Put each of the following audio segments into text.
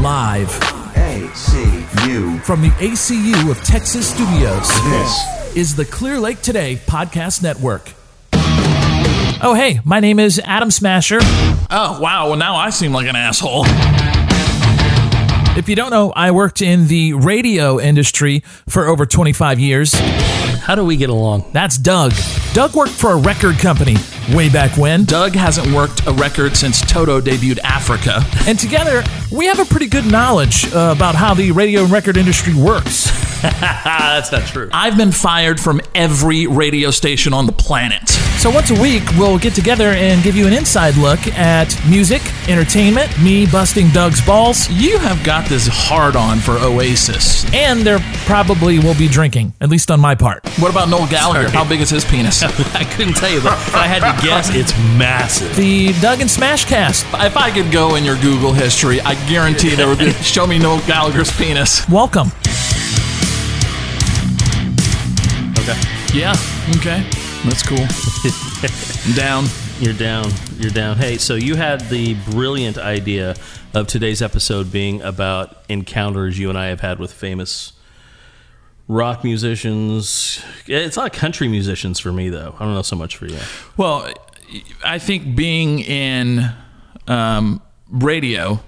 Live ACU. from the ACU of Texas Studios This is the Clear Lake Today Podcast Network. Oh, hey, my name is Adam Smasher. Oh, wow. Well, now I seem like an asshole. If you don't know, I worked in the radio industry for over 25 years. How do we get along? That's Doug. Doug worked for a record company way back when. Doug hasn't worked a record since Toto debuted Africa. And together, we have a pretty good knowledge uh, about how the radio and record industry works. That's not true. I've been fired from every radio station on the planet. So once a week, we'll get together and give you an inside look at music, entertainment, me busting Doug's balls, You have got this hard on for Oasis. and there probably will be drinking, at least on my part. What about Noel Gallagher? How big is his penis? I couldn't tell you, but I had to guess, it's massive. The Doug and Smash cast. if I could go in your Google history, I guarantee there would be show me Noel Gallagher's penis. Welcome. Okay. Yeah. Okay. That's cool. I'm down. You're down. You're down. Hey, so you had the brilliant idea of today's episode being about encounters you and I have had with famous rock musicians. It's not country musicians for me, though. I don't know so much for you. Well, I think being in um, radio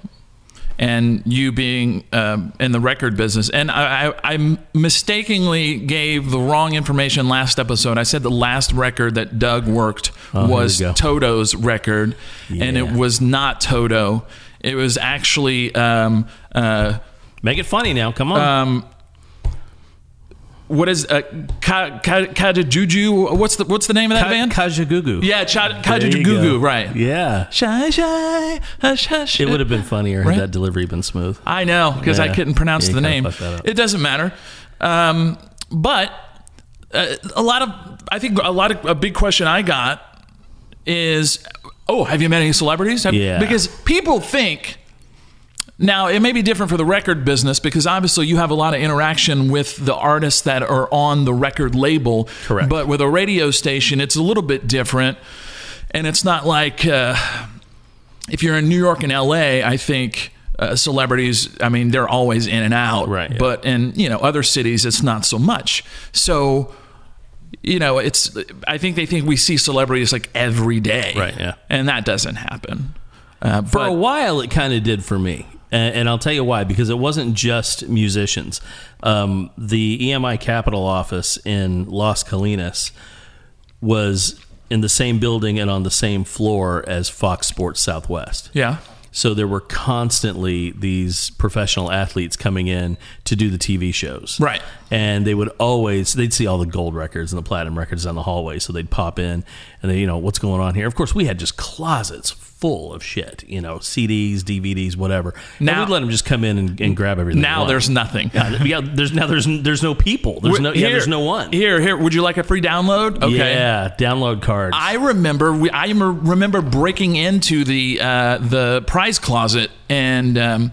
and you being um, in the record business, and I, I, I mistakenly gave the wrong information last episode. I said the last record that Doug worked Oh, was. Toto's record, and it was not Toto. It was actually. Um, uh, Make it funny now. Come on. What is uh, Ka, Ka, Kajajuju? What's the what's the name of that Ka- band? Kajagoogoo. yeah, Cha, Kajajugu, right? Yeah. Shy, shy, hush, hush. It would have been funnier Right? had that delivery been smooth. I know because I couldn't pronounce Yeah, the name. kinda fucked that up. It doesn't matter. Um, but uh, a lot of I think a lot of a big question I got is, oh, have you met any celebrities? Have- Yeah. Because people think. Now, it may be different for the record business because obviously you have a lot of interaction with the artists that are on the record label. Correct. But with a radio station, it's a little bit different. And it's not like uh, if you're in New York and LA, I think uh, celebrities, I mean, they're always in and out. Right, yeah. But in, you know, other cities, it's not so much. So, you know, it's, I think they think we see celebrities like every day. Right, yeah. And that doesn't happen. Uh, For but, a while, it kind of did for me. And, and I'll tell you why, because it wasn't just musicians. Um, the EMI Capitol office in Las Colinas was in the same building and on the same floor as Fox Sports Southwest. yeah. So there were constantly these professional athletes coming in to do the TV shows. Right. And they would always they'd see all the gold records and the platinum records down the hallway. So they'd pop in and they, you know, what's going on here? Of course we had just closets full of shit, you know, CDs, DVDs, whatever. Now Now- we'd let them just come in and, and grab everything. Now there's nothing. yeah, yeah, there's now there's there's no people. There's no yeah, Here- there's no one. Here, here. Would you like a free download? Okay. Yeah, download cards. I remember we, I remember breaking into the uh, the prize closet and um,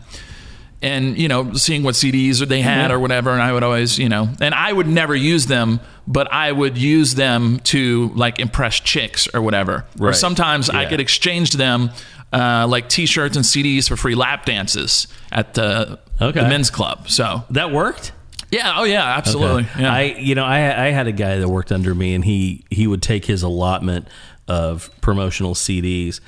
and you know seeing what CDs they had or whatever, and I would always you know, and I would never use them, but I would use them to like impress chicks or whatever. Right. Or sometimes I could exchange them. Uh, like T-shirts and CDs for free lap dances at the, Okay. the men's club. So that worked. yeah, oh yeah, absolutely. Okay. Yeah. I you know I I had a guy that worked under me and he he would take his allotment of promotional CDs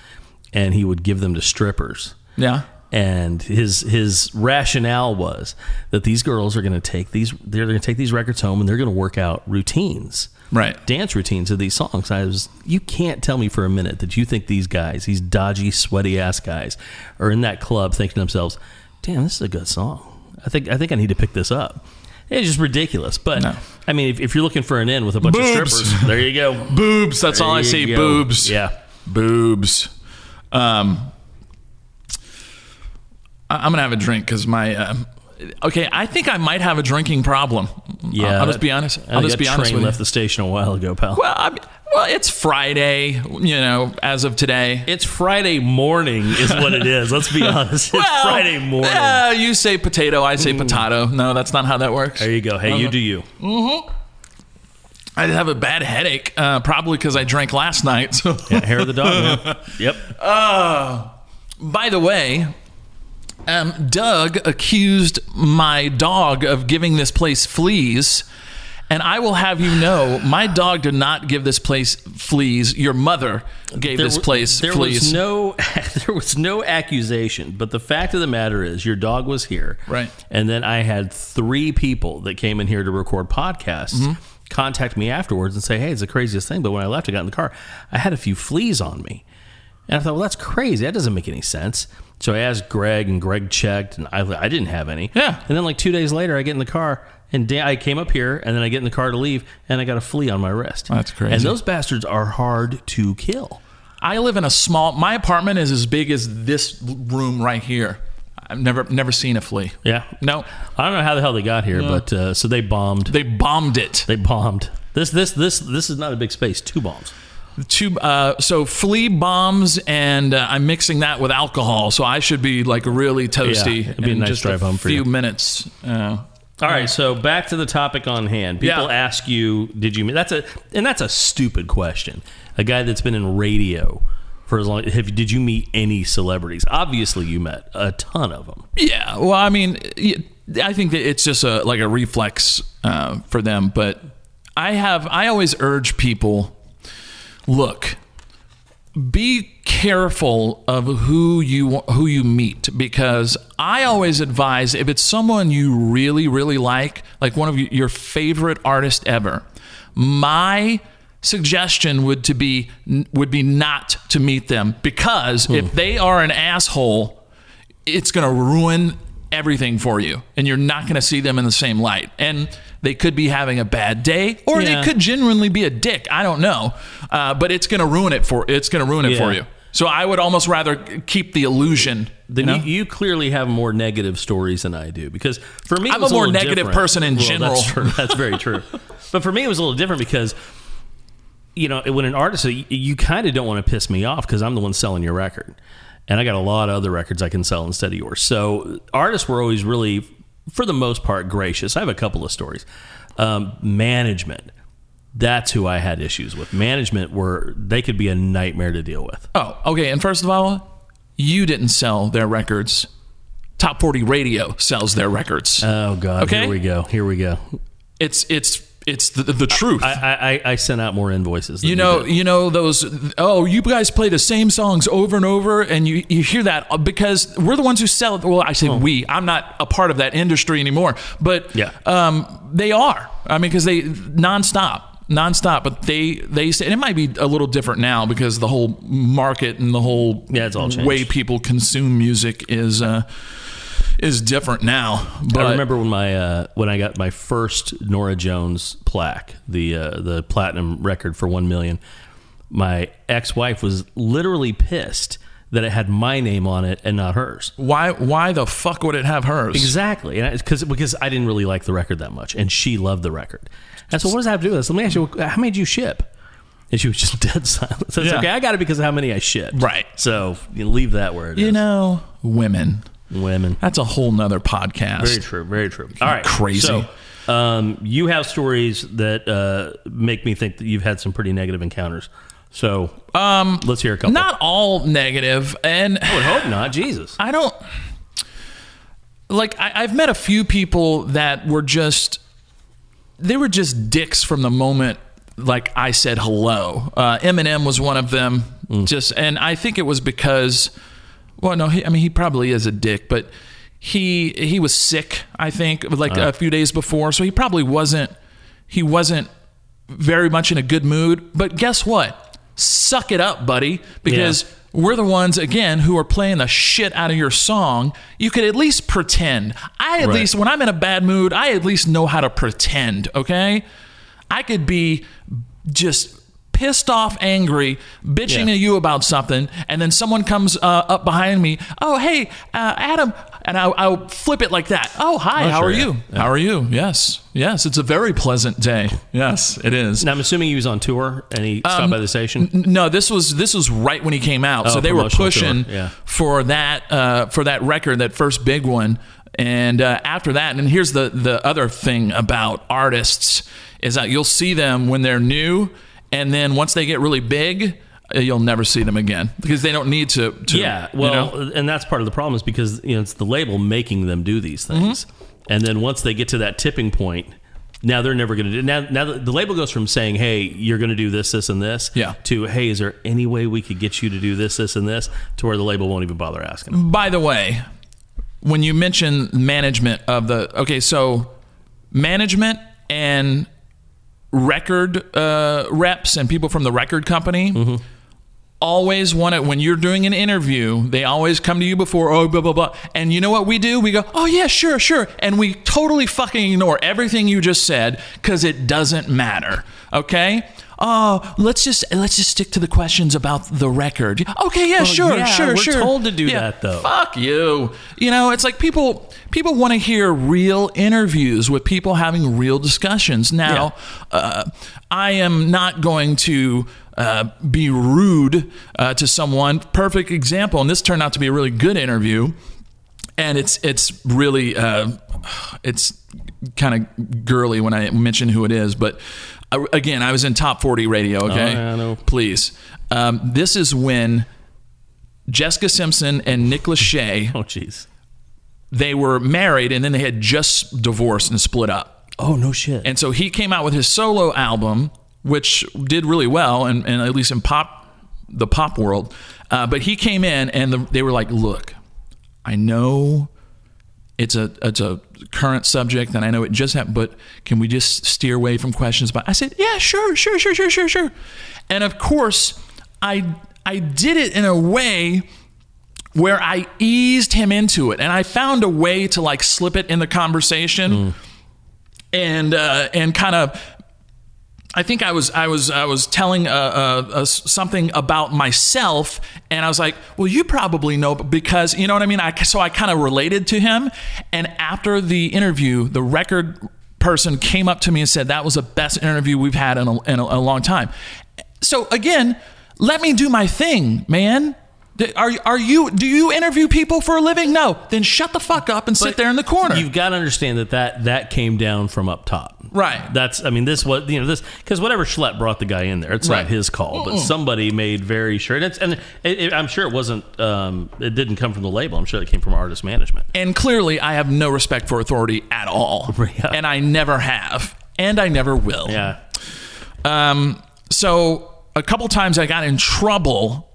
and he would give them to strippers. yeah. And his his rationale was that these girls are going to take these they're going to take these records home and they're going to work out routines. Right. Dance routines of these songs. I was you can't tell me for a minute that you think these guys, these dodgy, sweaty ass guys are in that club thinking to themselves, "Damn, this is a good song. I think I think I need to pick this up." It's just ridiculous. But No. I mean, if, if you're looking for an in with a bunch Boobs. of strippers, there you go. Boobs. That's all I see. go. Boobs. Yeah. boobs. Um, I'm gonna have a drink because my. Um, okay, I think I might have a drinking problem. Yeah. I'll, I'll just be honest. I'll just be honest train left the station a while ago, pal. Well, I, well, it's Friday. You know, as of today. It's Friday morning, is what it is. Let's be honest. It's Well, Friday morning. Mm. uh, you say potato, I say potato. No, that's not how that works. there you go. Hey, you do you. Mhm. I have a bad headache, uh, probably because I drank last night. So, Yeah, hair of the dog. man. Yep. by the way, Um, Doug accused my dog of giving this place fleas. And I will have you know, my dog did not give this place fleas. Your mother gave this wa- place there fleas. was no there was no accusation but the fact of the matter is your dog was here Right. and then i had three people that came in here to record podcasts Mm-hmm. contact me afterwards and say hey it's the craziest thing but when i left i got in the car i had a few fleas on me and i thought well that's crazy that doesn't make any sense so i asked greg and greg checked and i, I didn't have any Yeah. and then like two days later i get in the car and da- I came up here, and then I get in the car to leave, and I got a flea on my wrist. That's crazy. And those bastards are hard to kill. I live in a small. My apartment is as big as this room right here. I've never never seen a flea. Yeah. No, I don't know how the hell they got here, but uh, so they bombed. they bombed it. They bombed. This this this this is not a big space. Two bombs. Two, uh, so flea bombs, and uh, I'm mixing that with alcohol, so I should be like really toasty. Yeah, it'd be a nice just drive a home for few you. minutes. Uh, All right, so back to the topic on hand. People Yeah. ask you, "Did you?" That's a and that's a stupid question. A guy that's been in radio for as long. Have did you meet any celebrities? Obviously, you met a ton of them. yeah, well, I mean, y- I think that it's just a like a reflex uh, for them, but I have I always urge people, look, be careful of who you who you meet because I always advise if it's someone you really really like, like one of your favorite artists ever, my suggestion would to be would be not to meet them because if hmm. they are an asshole, it's going to ruin everything for you and you're not going to see them in the same light. And they could be having a bad day or Yeah. they could genuinely be a dick i don't know uh, but it's going to ruin it for it's going to ruin it for you so i would almost rather keep the illusion Then you you, know? you, clearly have more negative stories than I do because for me, I'm a more little negative different. person in Well, general. That's, true. that's very true. but for me, it was a little different because you know when an artist, you, you kind of don't want to piss me off because I'm the one selling your record, and I got a lot of other records I can sell instead of yours. So artists were always really, for the most part, gracious. I have a couple of stories. Um, management. That's who I had issues with. Management were they could be a nightmare to deal with. oh okay and first of all you didn't sell their records top 40 radio sells their records Oh God! Okay. Here we go. Here we go. it's it's it's the, the truth I, I, I sent out more invoices. Than You know, did. you know those. Oh, you guys play the same songs over and over, and you, you hear that uh, because we're the ones who sell it. Well, I say we. I'm not a part of that industry anymore, but Yeah. um, they are. I mean, because they nonstop, nonstop. But they they say and it might be a little different now because the whole market and the whole Yeah, it's all changed. way people consume music is uh, is different now. But I remember when my uh, when I got my first Norah Jones plaque, the uh, the platinum record for one million. My ex wife was literally pissed that it had my name on it and not hers. why why the fuck would it have hers? Exactly, and because because I didn't really like the record that much, and she loved the record. And so, what does that have to do with this? Let me ask you, how many did you ship? And she was just dead silent. So it's Yeah. okay. I got it because of how many I shipped. Right. So you know, leave that word. it is. You know, women. Women. That's a whole nother podcast. Very true. Very true. All right. Crazy. So, um, you have stories that uh, make me think that you've had some pretty negative encounters. So, um, let's hear a couple. Not all negative, and I would hope not. Jesus. I don't like. I, I've met a few people that were just they were just dicks from the moment like I said hello. Uh, Eminem was one of them. Just and I think it was because well, no, he, I mean he probably is a dick, but he he was sick. I think like uh. a few days before, so he probably wasn't he wasn't very much in a good mood. But guess what? Suck it up, buddy, because Yeah. we're the ones again who are playing the shit out of your song. You could at least pretend. I at Right. least when I'm in a bad mood, I at least know how to pretend. Okay, I could be just pissed off, angry, bitching Yeah. at you about something, and then someone comes uh, up behind me. Oh, hey, uh, Adam, and I'll, I'll flip it like that. Oh, hi, Oh, how sure, are yeah. you? How are you? Yes, yes, it's a very pleasant day. Yes, it is. Now, I'm assuming he was on tour and he stopped by the station. No, this was this was right when he came out. so Oh, they were pushing yeah. for that uh, for that record, that first big one. And uh, after that, and here's the the other thing about artists is that you'll see them when they're new, and then once they get really big, you'll never see them again because they don't need to. to Yeah, you well, know? and that's part of the problem is because you know it's the label making them do these things, Mm-hmm. and then once they get to that tipping point, now they're never going to do. Now, now the, the label goes from saying, "Hey, you're going to do this, this, and this," Yeah. to "Hey, is there any way we could get you to do this, this, and this?" To where the label won't even bother asking. Them. By the way, when you mention management of the okay, so management and record uh, reps and people from the record company always want it when you're doing an interview. They always come to you before oh blah blah blah, and you know what we do? We go oh yeah sure sure, and we totally fucking ignore everything you just said because it doesn't matter. Okay. Oh, let's just let's just stick to the questions about the record. Okay, yeah, sure, yeah, sure, we're sure. told to do Yeah, that, though. Fuck you. You know, it's like people people want to hear real interviews with people having real discussions. Now, uh, I am not going to uh, be rude uh, to someone. Perfect example, and this turned out to be a really good interview. And it's it's really uh, it's kind of girly when I mention who it is, but again, I was in top forty radio. Okay, yeah, I know. please. Um, this is when Jessica Simpson and Nick Lachey Oh, jeez. they were married and then they had just divorced and split up. Oh no shit. And so he came out with his solo album, which did really well, and, and at least in pop, the pop world. Uh, but he came in and the, they were like, "Look, I know it's a it's a current subject, and I know it just happened, but can we just steer away from questions about?" I said, "Yeah, sure, sure, sure, sure, sure, sure." And of course, I I did it in a way where I eased him into it, and I found a way to like slip it in the conversation and uh, and kind of I think I was I was I was telling uh, uh, uh, something about myself, and I was like, "Well, you probably know because you know what I mean." I so I kind of related to him, and after the interview, the record person came up to me and said that was the best interview we've had in a, in a, a long time. So again, let me do my thing, man. Are are you? Do you interview people for a living? No. Then shut the fuck up and sit there in the corner. You've got to understand that that that came down from up top. Right. That's. I mean, this was you know this because whatever Schlepp brought the guy in there, it's Right. not his call, but somebody made very sure. And, it's, and it, it, I'm sure it wasn't. Um, it didn't come from the label. I'm sure it came from artist management. And clearly, I have no respect for authority at all. Yeah. And I never have. And I never will. Yeah. Um, so a couple times I got in trouble.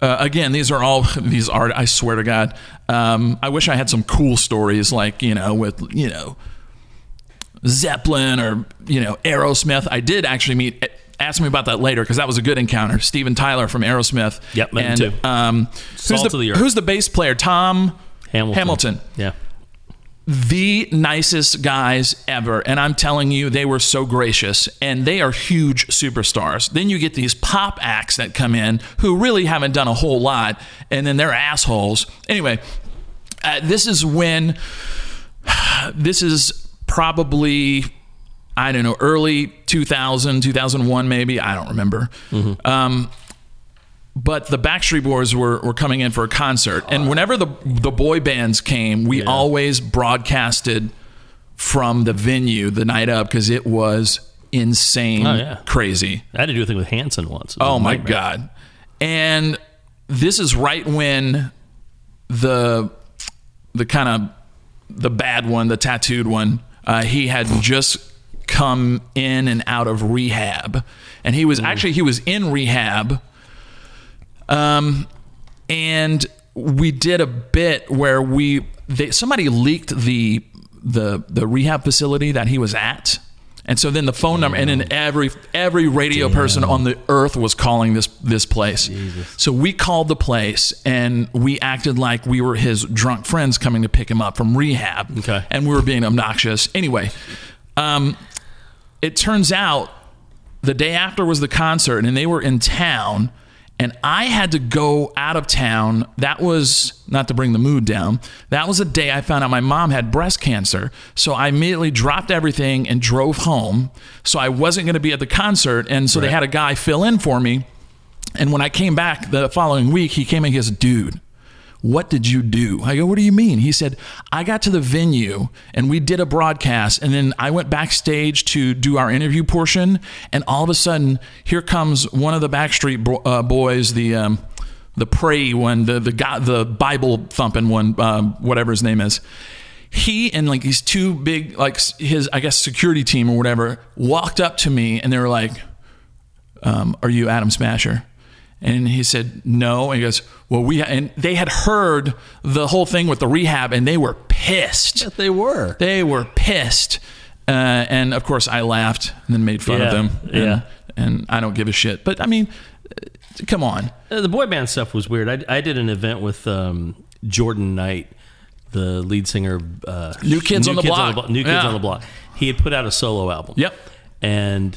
Uh, again, these are all these are. I swear to God. Um, I wish I had some cool stories, like you know, with you know, Zeppelin or you know, Aerosmith. I did actually meet. Ask me about that later because that was a good encounter. Steven Tyler from Aerosmith. Yep, and too. um, who's the, of the earth. who's the bass player? Tom Hamilton. Hamilton Yeah. The nicest guys ever. And I'm telling you, they were so gracious and they are huge superstars. Then you get these pop acts that come in who really haven't done a whole lot and then they're assholes. Anyway, uh, this is when this is probably I don't know early 2000 2001 maybe I don't remember um, but the Backstreet Boys were, were coming in for a concert, and whenever the the boy bands came, we always broadcasted from the venue the night up because it was insane, Oh, yeah. crazy. I had to do a thing with Hanson once. Oh my nightmare. god! And this is right when the the kind of the bad one, the tattooed one, uh, he had just come in and out of rehab, and he was actually he was in rehab. Um, and we did a bit where we they, somebody leaked the the the rehab facility that he was at. And so then the phone number, and then every every radio person on the earth was calling this this place. So we called the place, and we acted like we were his drunk friends coming to pick him up from rehab. Okay. and we were being obnoxious. Anyway, um, it turns out the day after was the concert and they were in town and I had to go out of town. That was not to bring the mood down. That was the day I found out my mom had breast cancer. So I immediately dropped everything and drove home. So I wasn't going to be at the concert. And so they had a guy fill in for me. And when I came back the following week, he came and he goes, dude, what did you do? I go, what do you mean? He said, I got to the venue and we did a broadcast and then I went backstage to do our interview portion and all of a sudden here comes one of the Backstreet uh, Boys, the um, the pray one, the the the Bible thumping one, um, whatever his name is. He and like these two big like his I guess security team or whatever walked up to me and they were like, um, "Are you Adam Smasher?" And he said, "No." And he goes, "Well, we," and they had heard the whole thing with the rehab, and they were pissed. They were. They were pissed. Uh, and of course, I laughed and then made fun of them. And, yeah. And I don't give a shit. But I mean, uh, come on. Uh, the boy band stuff was weird. I, I did an event with um, Jordan Knight, the lead singer. of, Uh, New Kids on the Block. New Kids Yeah. on the Block. He had put out a solo album. Yep. And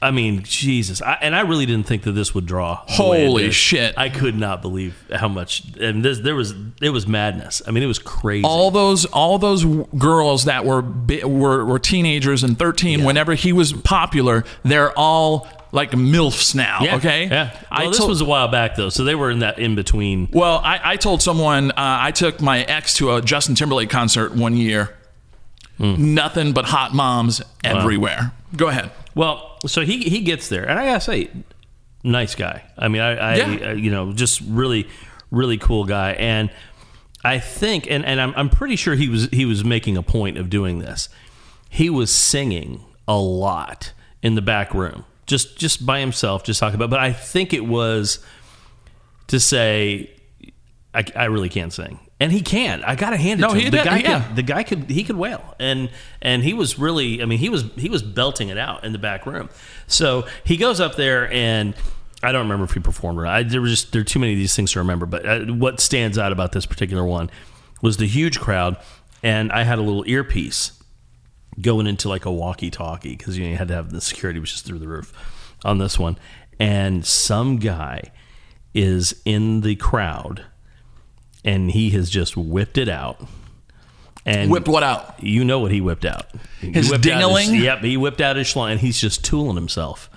I mean, Jesus, I, and I really didn't think that this would draw. the way it Holy shit. I could not believe how much. And this, there was, it was madness. I mean, it was crazy. All those, all those girls that were were, were teenagers and thirteen. Whenever he was popular, they're all like milfs now. yeah, Okay. Yeah. Well, I this told- was a while back though, so they were in that in between. Well, I, I told someone uh, I took my ex to a Justin Timberlake concert one year. Hmm. Nothing but hot moms everywhere. Go ahead. Well, so he he gets there, and I gotta say, nice guy. I mean, I, I Yeah. uh, you know just really really cool guy, and I think, and and I'm I'm pretty sure he was he was making a point of doing this. He was singing a lot in the back room, just just by himself, just talking about. But I think it was to say, I, I really can't sing. And he can. I gotta hand it No, to him. he the did- guy yeah. could, the guy could he could wail and and he was really i mean he was he was belting it out in the back room so he goes up there and i don't remember if he performed or not I, there were just there are too many of these things to remember but uh, what stands out about this particular one was the huge crowd and i had a little earpiece going into like a walkie-talkie because you, know, you had to have the security was just through the roof on this one and some guy is in the crowd and he has just whipped it out and Whipped what out? you know what he whipped out. His whipped out ding-a-ling? yep, he whipped out his schlong, and he's just tooling himself,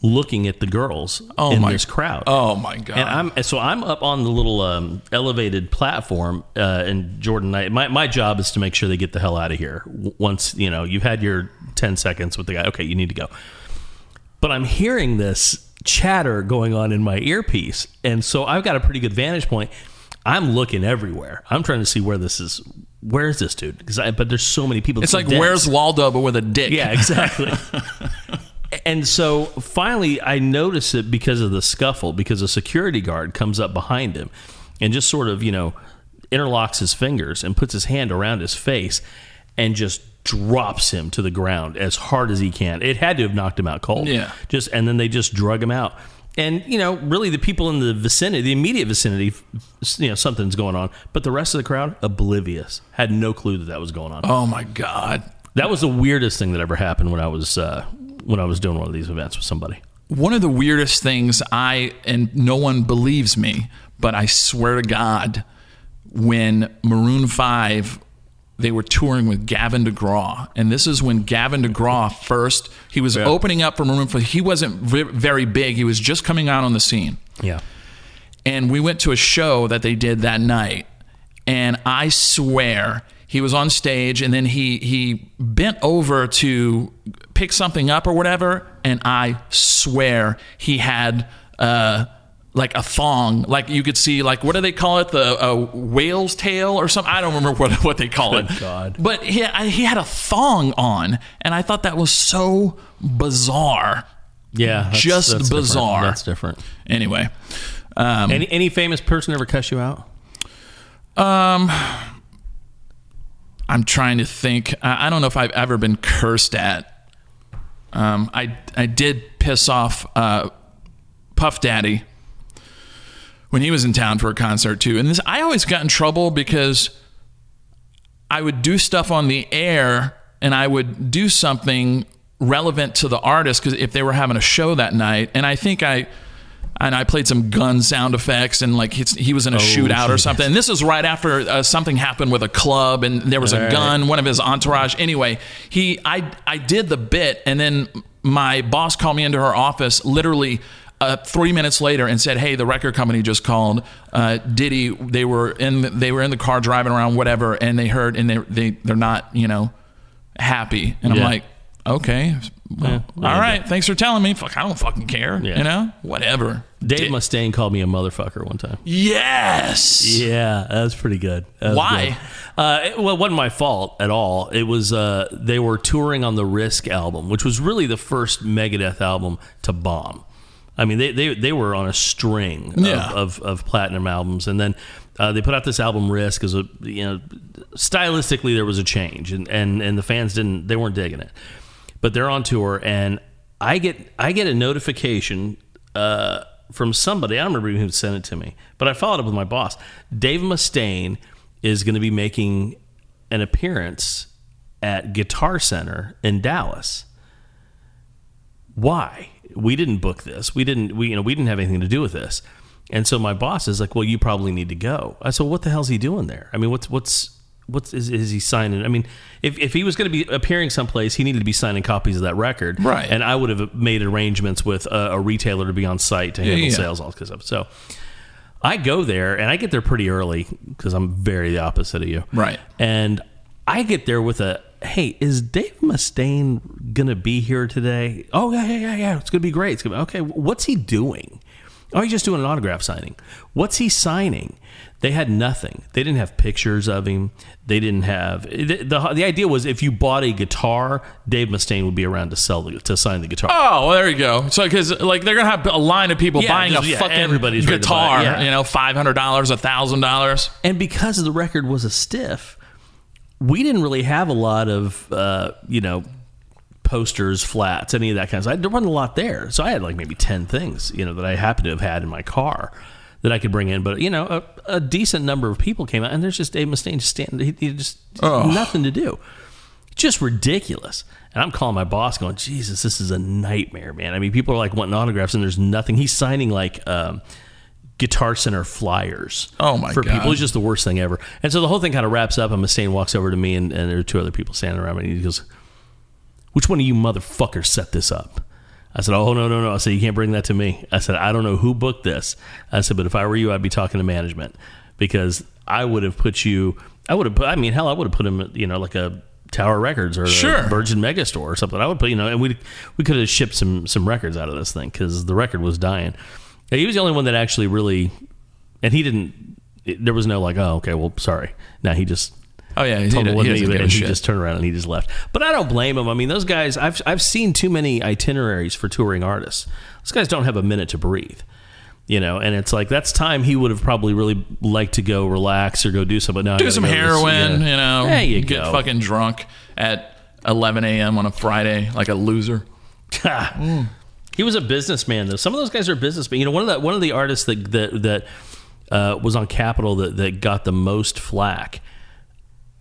looking at the girls Oh in my this crowd. Oh my god. And I'm so I'm up on the little um, elevated platform, uh, and Jordan Knight. My my job is to make sure they get the hell out of here. Once you know you've had your ten seconds with the guy, okay, you need to go. But I'm hearing this chatter going on in my earpiece, and so I've got a pretty good vantage point. I'm looking everywhere. I'm trying to see where this is. Where is this dude? Because but there's so many people. it's like dense. where's Waldo, but with a dick. Yeah, exactly. and so finally, I notice it because of the scuffle, because a security guard comes up behind him and just sort of, you know, interlocks his fingers and puts his hand around his face and just drops him to the ground as hard as he can. It had to have knocked him out cold. Yeah. Just and then they just drug him out. And you know, really, the people in the vicinity, the immediate vicinity, you know, something's going on. But the rest of the crowd, oblivious, had no clue that that was going on. Oh my god. That was the weirdest thing that ever happened when I was uh, when I was doing one of these events with somebody. One of the weirdest things I and no one believes me, but I swear to God, when Maroon Five they were touring with Gavin DeGraw, and this is when Gavin DeGraw first he was opening up for Maroon Five. He wasn't very big; he was just coming out on the scene. Yeah. and we went to a show that they did that night and i swear he was on stage and then he he bent over to pick something up or whatever and i swear he had uh like a thong like you could see like what do they call it the uh, whale's tail or something i don't remember what what they call it God. but he, I- he had a thong on and i thought that was so bizarre Yeah. that's- Just that's different. bizarre. That's different. anyway um, Any any famous person ever cuss you out? Um, I'm trying to think. I I don't know if I've ever been cursed at. Um, I I did piss off uh, Puff Daddy when he was in town for a concert too, and this I always got in trouble because I would do stuff on the air and I would do something relevant to the artist because if they were having a show that night, and I think I. And I played some gun sound effects, and like he was in a shootout or something. And this is right after uh, something happened with a club, and there was a Right. gun. One of his entourage. Anyway, he I I did the bit, and then my boss called me into her office, literally uh, three minutes later and said, "Hey, the record company just called. Uh, Diddy, they were in the, they were in the car driving around, whatever, and they heard and they they they're not you know happy." And I'm like, "Okay, well, Yeah. all right, thanks for telling me. Fuck, I don't fucking care. Yeah. You know, whatever." Dave Di- Mustaine called me a motherfucker one time. yes. Yeah, that was pretty good. Was Why? good. Uh, it, well, it wasn't my fault at all. It was uh, they were touring on the Risk album, which was really the first Megadeth album to bomb. I mean, they they, they were on a string Yeah. of, of, of platinum albums, and then uh, they put out this album Risk as a you know stylistically there was a change, and, and and the fans didn't they weren't digging it, but they're on tour, and I get I get a notification. Uh, from somebody, I don't remember who sent it to me, but I followed up with my boss. Dave Mustaine is going to be making an appearance at Guitar Center in Dallas. Why? We didn't book this. We didn't. We you know we didn't have anything to do with this. And so my boss is like, "Well, you probably need to go." I said, "What the hell's he doing there? I mean, what's what's what's is, is he signing? I mean, if, if he was going to be appearing someplace, he needed to be signing copies of that record, Right. And I would have made arrangements with a, a retailer to be on site to handle yeah. sales, all this stuff. So I go there, and I get there pretty early because I'm very the opposite of you, Right. And I get there with a, "Hey, is Dave Mustaine gonna be here today?" Oh yeah, yeah, yeah, yeah. It's gonna be great. It's gonna be okay. What's he doing? Oh, he's just doing an autograph signing. What's he signing? They had nothing. They didn't have pictures of him. They didn't have the the, the idea was if you bought a guitar, Dave Mustaine would be around to sell the, to sign the guitar. Oh, well, there you go. So, because like they're gonna have a line of people Yeah, buying a just- yeah, fucking everybody's ready to buy it, guitar, yeah. you know, five hundred dollars, a thousand dollars. and because the record was a stiff, we didn't really have a lot of uh, you know posters, flats, any of that kind of stuff. There wasn't a lot there, so I had like maybe ten things you know that I happened to have had in my car that I could bring in. But you know, a, a decent number of people came out, and there's just Dave Mustaine just standing, he, he just nothing to do, just ridiculous. And I'm calling my boss, going, Jesus, this is a nightmare, man. I mean, people are like wanting autographs, and there's nothing. He's signing like. Um, Guitar Center flyers. Oh, my god. for God. people, it's just the worst thing ever. And so the whole thing kind of wraps up. And Mustaine walks over to me, and, and there are two other people standing around me. And he goes, "Which one of you motherfuckers set this up?" I said, "Oh no, no, no!" I said, "You can't bring that to me." I said, "I don't know who booked this." I said, "But if I were you, I'd be talking to management because I would have put you. I would have put. I mean, hell, I would have put him. at, You know, like a." Tower Records or Sure. a Virgin Megastore or something. I would put, you know, and we we could have shipped some some records out of this thing because the record was dying. Yeah, he was the only one that actually really and he didn't. It, there was no like, oh, okay, well, sorry. Now he just Oh yeah, he, told he what doesn't me, give a and he just turned around and he just left. But I don't blame him. I mean, those guys. I've I've seen too many itineraries for touring artists. Those guys don't have a minute to breathe. You know, and it's like that's time he would have probably really liked to go relax or go do something. No, do some this- heroin, yeah. you know, There you get go. fucking drunk at 11 a.m. on a Friday like a loser. He was a businessman, though. Some of those guys are businessmen. You know, one of the one of the artists that that that uh, was on Capitol that that got the most flack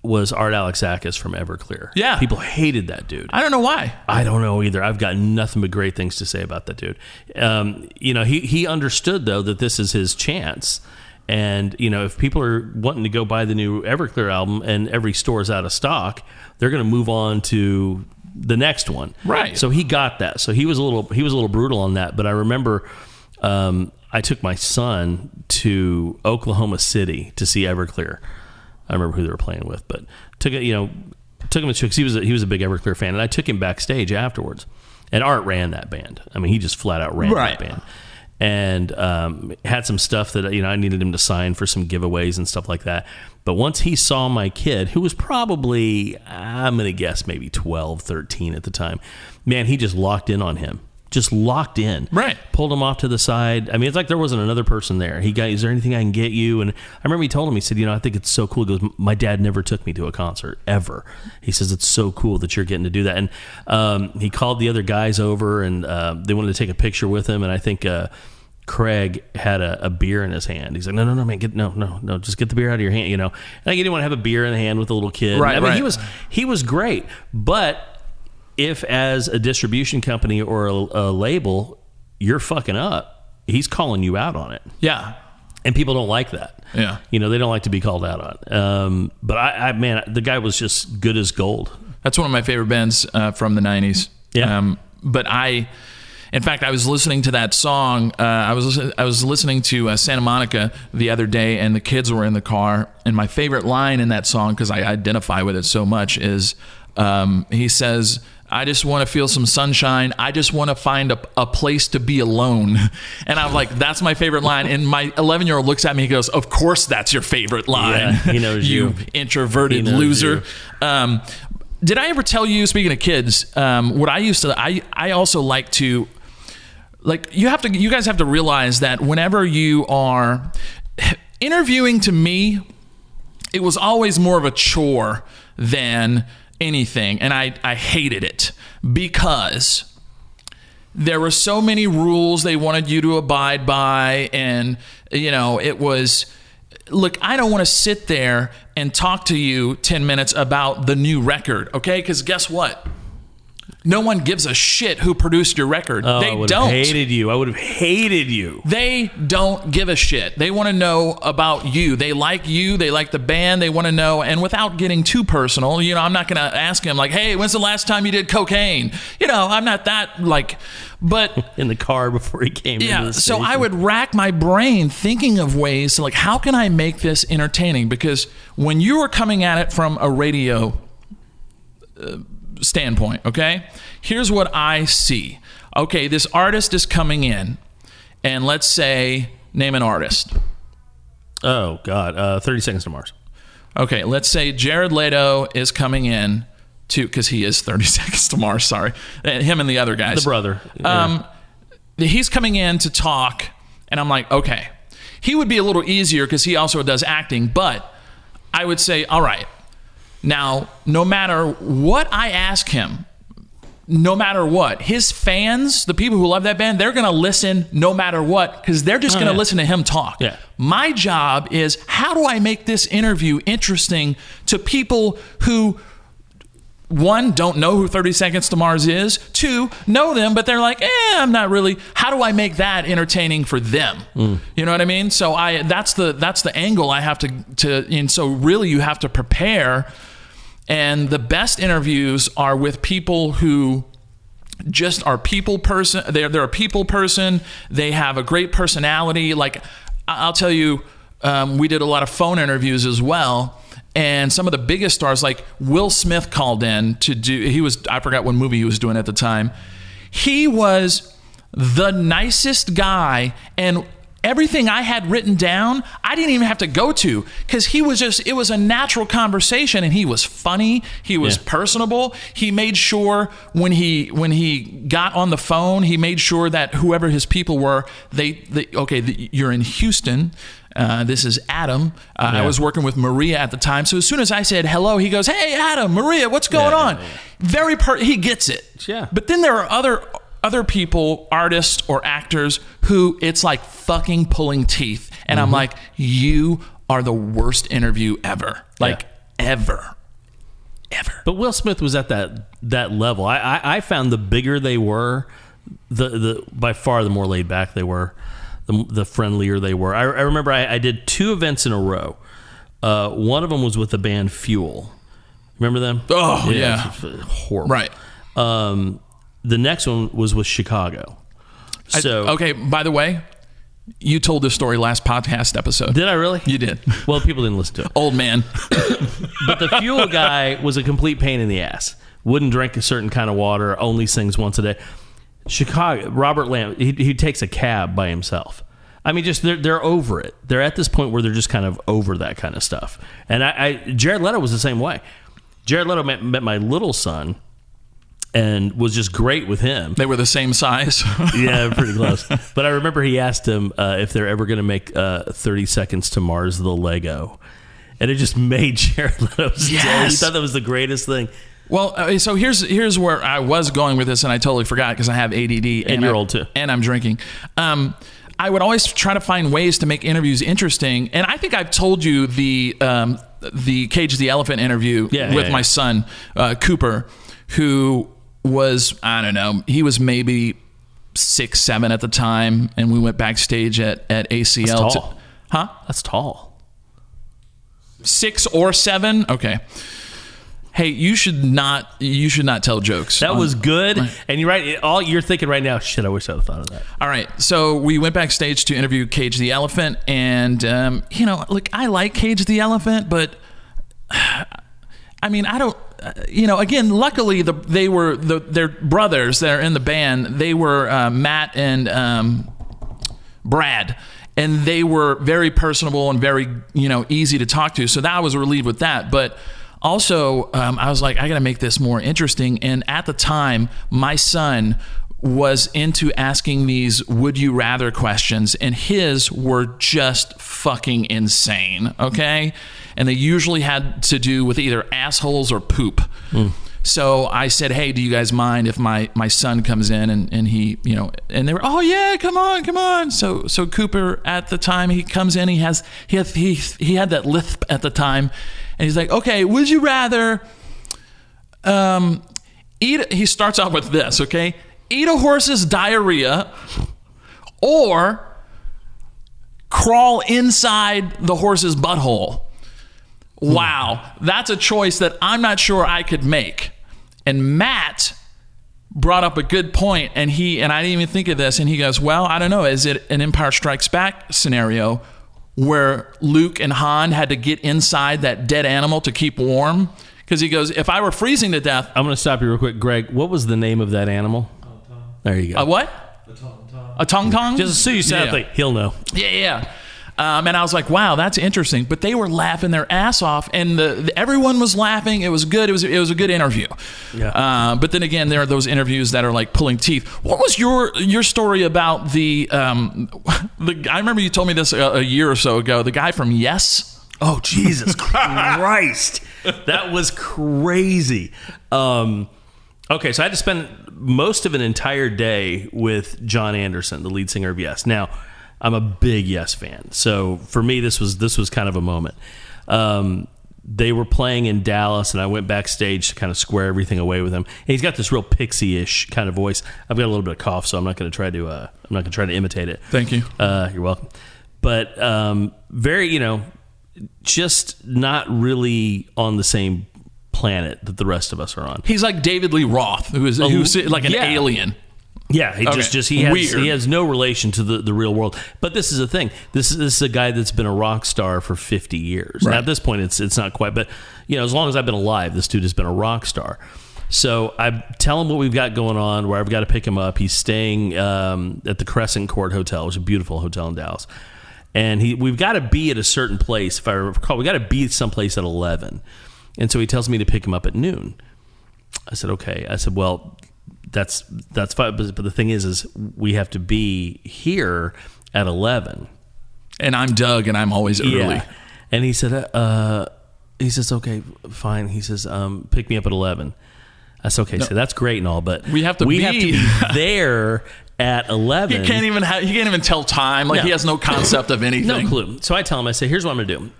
was Art Alexakis from Everclear. Yeah. people hated that dude. I don't know why. I don't know either. I've got nothing but great things to say about that dude. Um, you know, he he understood though that this is his chance. And you know, if people are wanting to go buy the new Everclear album and every store is out of stock, they're going to move on to the next one. Right. So he got that. So he was a little he was a little brutal on that. But I remember um, I took my son to Oklahoma City to see Everclear. I remember who they were playing with, but took it. You know, took him to because he was a, he was a big Everclear fan, and I took him backstage afterwards. And Art ran that band. I mean, he just flat out ran Right. that band, and um, had some stuff that you know I needed him to sign for some giveaways and stuff like that. But once he saw my kid, who was probably I'm gonna guess maybe 12, 13 at the time, man, he just locked in on him. Just locked in, Right. Pulled him off to the side. I mean, it's like there wasn't another person there. He got, is there anything I can get you? And I remember he told him, he said, you know, I think it's so cool. He goes, my dad never took me to a concert ever. He says it's so cool that you're getting to do that. And um, he called the other guys over, and uh, they wanted to take a picture with him. And I think uh, Craig had a, a beer in his hand. He's like, no, no, no, man, get no, no, no, just get the beer out of your hand. You know, I didn't want to have a beer in the hand with a little kid. Right, I mean, he was he was great, but if as a distribution company or a, a label you're fucking up, he's calling you out on it, Yeah. and people don't like that. Yeah. you know they don't like to be called out on. Um, but I, I, man, the guy was just good as gold. That's one of my favorite bands uh, from the '90s. Yeah. Um, but I, In fact, I was listening to that song. Uh, I was I was listening to uh, Santa Monica the other day, and the kids were in the car. And my favorite line in that song, because I identify with it so much, is um, he says. I just want to feel some sunshine. I just want to find a, a place to be alone. And I'm like, that's my favorite line. And my 11 year old looks at me. He goes, Of course, that's your favorite line. Yeah, he knows you. introverted knows loser. Um, did I ever tell you, speaking of kids, um, what I used to, I, I also like to, like, you have to, you guys have to realize that whenever you are interviewing to me, it was always more of a chore than anything. And I, I hated it because there were so many rules they wanted you to abide by. And, you know, it was, look, I don't want to sit there and talk to you 10 minutes about the new record, okay? Because guess what? No one gives a shit who produced your record. Oh, I they would don't. have hated you. I would have hated you. They don't give a shit. They want to know about you. They like you. They like the band. They want to know. And without getting too personal, you know, I'm not going to ask him, like, hey, when's the last time you did cocaine? You know, I'm not that, like, but in the car before he came. yeah. So I would rack my brain thinking of ways to, like, how can I make this entertaining? Because when you are coming at it from a radio uh, standpoint, okay, here's what I see. Okay, this artist is coming in, and let's say, name an artist. Oh God, uh, Thirty Seconds to Mars. Okay, let's say Jared Leto is coming in to because he is 30 Seconds to Mars. Sorry, Uh, him and the other guys. The brother. Yeah. Um, he's coming in to talk, and I'm like, okay, he would be a little easier because he also does acting, but I would say, all right, now, no matter what I ask him, no matter what, his fans, the people who love that band, they're going to listen no matter what because they're just Oh, going to yeah. listen to him talk. Yeah. My job is how do I make this interview interesting to people who one, don't know who 30 Seconds to Mars is. Two, know them, but they're like, eh, I'm not really. How do I make that entertaining for them? You know what I mean? So I that's the that's the angle I have to to and so really you have to prepare. And the best interviews are with people who just are people person. They're they're a people person. They have a great personality. Like I'll tell you, um, we did a lot of phone interviews as well. And some of the biggest stars, like Will Smith, called in to do. He was I forgot what movie he was doing at the time. He was the nicest guy, and everything I had written down, I didn't even have to go to because he was just. It was a natural conversation, and he was funny. He was Yeah. personable. He made sure when he when he got on the phone, he made sure that whoever his people were, they, they okay, the, you're in Houston. Uh, this is Adam. Uh, I was working with Maria at the time, so as soon as I said hello, he goes, "Hey, Adam, Maria, what's going Yeah, on?" yeah, yeah. Very per- he gets it. Yeah. But then there are other other people, artists or actors, who it's like fucking pulling teeth, and Mm-hmm. I'm like, you are the worst interview ever, like ever, ever. But Will Smith was at that that level. I, I, I found the bigger they were, the the by far the more laid back they were, the, the friendlier they were. I, I remember I, I did two events in a row. Uh, one of them was with the band Fuel. Remember them? Oh, yeah. f- horrible. Right. Um, the next one was with Chicago. I- So okay. By the way, you told this story last podcast episode. did I really? you did, Well, people didn't listen to it. old man. But the fuel guy was a complete pain in the ass. Wouldn't drink a certain kind of water. Only sings once a day. Chicago. Robert Lamm. He, he takes a cab by himself. I mean, just they're they're over it. They're at this point where they're just kind of over that kind of stuff. And I, I Jared Leto was the same way. Jared Leto met, met my little son, and was just great with him. They were the same size. yeah, pretty close. But I remember he asked him uh, if they're ever going to make uh, 30 Seconds to Mars the Lego. And it just made Jared Leto's day. He thought that was the greatest thing. Well, uh, so here's here's where I was going with this, and I totally forgot because I have ADD, and, you're I- old, too. and I'm drinking. Um, I would always try to find ways to make interviews interesting, and I think I've told you the um, the Cage the Elephant interview Yeah, with yeah, my yeah. son uh, Cooper, who was I don't know, he was maybe six seven at the time, and we went backstage at at ACL. That's to- tall. huh? That's tall. Six or seven? Okay. Hey, you should not. You should not tell jokes. That on- was good. And you're right. it- All you're thinking right now, shit, I wish I'd have thought of that. All right, so we went backstage to interview Cage the Elephant, and um, you know, look, I like Cage the Elephant, but I mean, I don't. uh, You know, again, luckily the they were the their brothers that are in the band. They were uh, Matt and um, Brad, and they were very personable and very you know easy to talk to. So that I was relieved with that, but. Also, um, I was like, I got to make this more interesting. And at the time, my son was into asking these would you rather questions, and his were just fucking insane. Okay. And they usually had to do with either assholes or poop. So I said, "Hey, do you guys mind if my my son comes in and, and he, you know?" And they were, "Oh yeah, come on, come on." So so Cooper at the time he comes in, he has he had he he had that lisp at the time, and he's like, "Okay, would you rather um eat?" He starts off with this, okay, eat a horse's diarrhea, or crawl inside the horse's butthole. Wow, that's a choice that I'm not sure I could make. And Matt brought up a good point, and he and I didn't even think of this. And he goes, "Well, I don't know. Is it an Empire Strikes Back scenario where Luke and Han had to get inside that dead animal to keep warm?" Because he goes, "If I were freezing to death, I'm going to stop you real quick. Greg, what was the name of that animal? There you go. a what? A tauntaun? Just as soon as you said Yeah. he'll know. Yeah, yeah. Um, and I was like, wow, that's interesting. But they were laughing their ass off, and the, the- everyone was laughing. It was good. It was it was a good interview. Yeah. Uh, but then again, there are those interviews that are like pulling teeth. What was your your story about the um, the? I remember you told me this a, a year or so ago. The guy from Yes. Oh Jesus Christ, that was crazy. Um, okay, so I had to spend most of an entire day with Jon Anderson, the lead singer of Yes. Now, I'm a big Yes fan, so for me, this was this was kind of a moment. Um, they were playing in Dallas, and I went backstage to kind of square everything away with him. And he's got this real pixie-ish kind of voice. I've got a little bit of cough, so I'm not going to try to uh, I'm not going to try to imitate it. Thank you. Uh, you're welcome. But um, very, you know, just not really on the same planet that the rest of us are on. He's like David Lee Roth, who is who's like an yeah. alien. Yeah, he Okay. just just he has Weird. he has no relation to the, the real world. But this is the thing. This is, this is a guy that's been a rock star for 50 years. Now, at this point it's it's not quite, but you know, as long as I've been alive, this dude has been a rock star. So I tell him what we've got going on, where I've got to pick him up. He's staying um, at the Crescent Court Hotel, which is a beautiful hotel in Dallas. And he we've got to be at a certain place. If I recall, we got to be someplace at 11. And so he tells me to pick him up at noon. I said, okay. I said, well, that's that's fine. But, the thing is, is we have to be here at eleven. And I'm Doug, and I'm always early. And he said, uh, he says, okay, fine. He says, um, pick me up at eleven. I said, okay, so that's great and all, but We have to we be- have to be there at eleven. He can't even ha- he can't even tell time. Like No. he has no concept of anything. No clue. So I tell him, I say, here's what I'm going to do.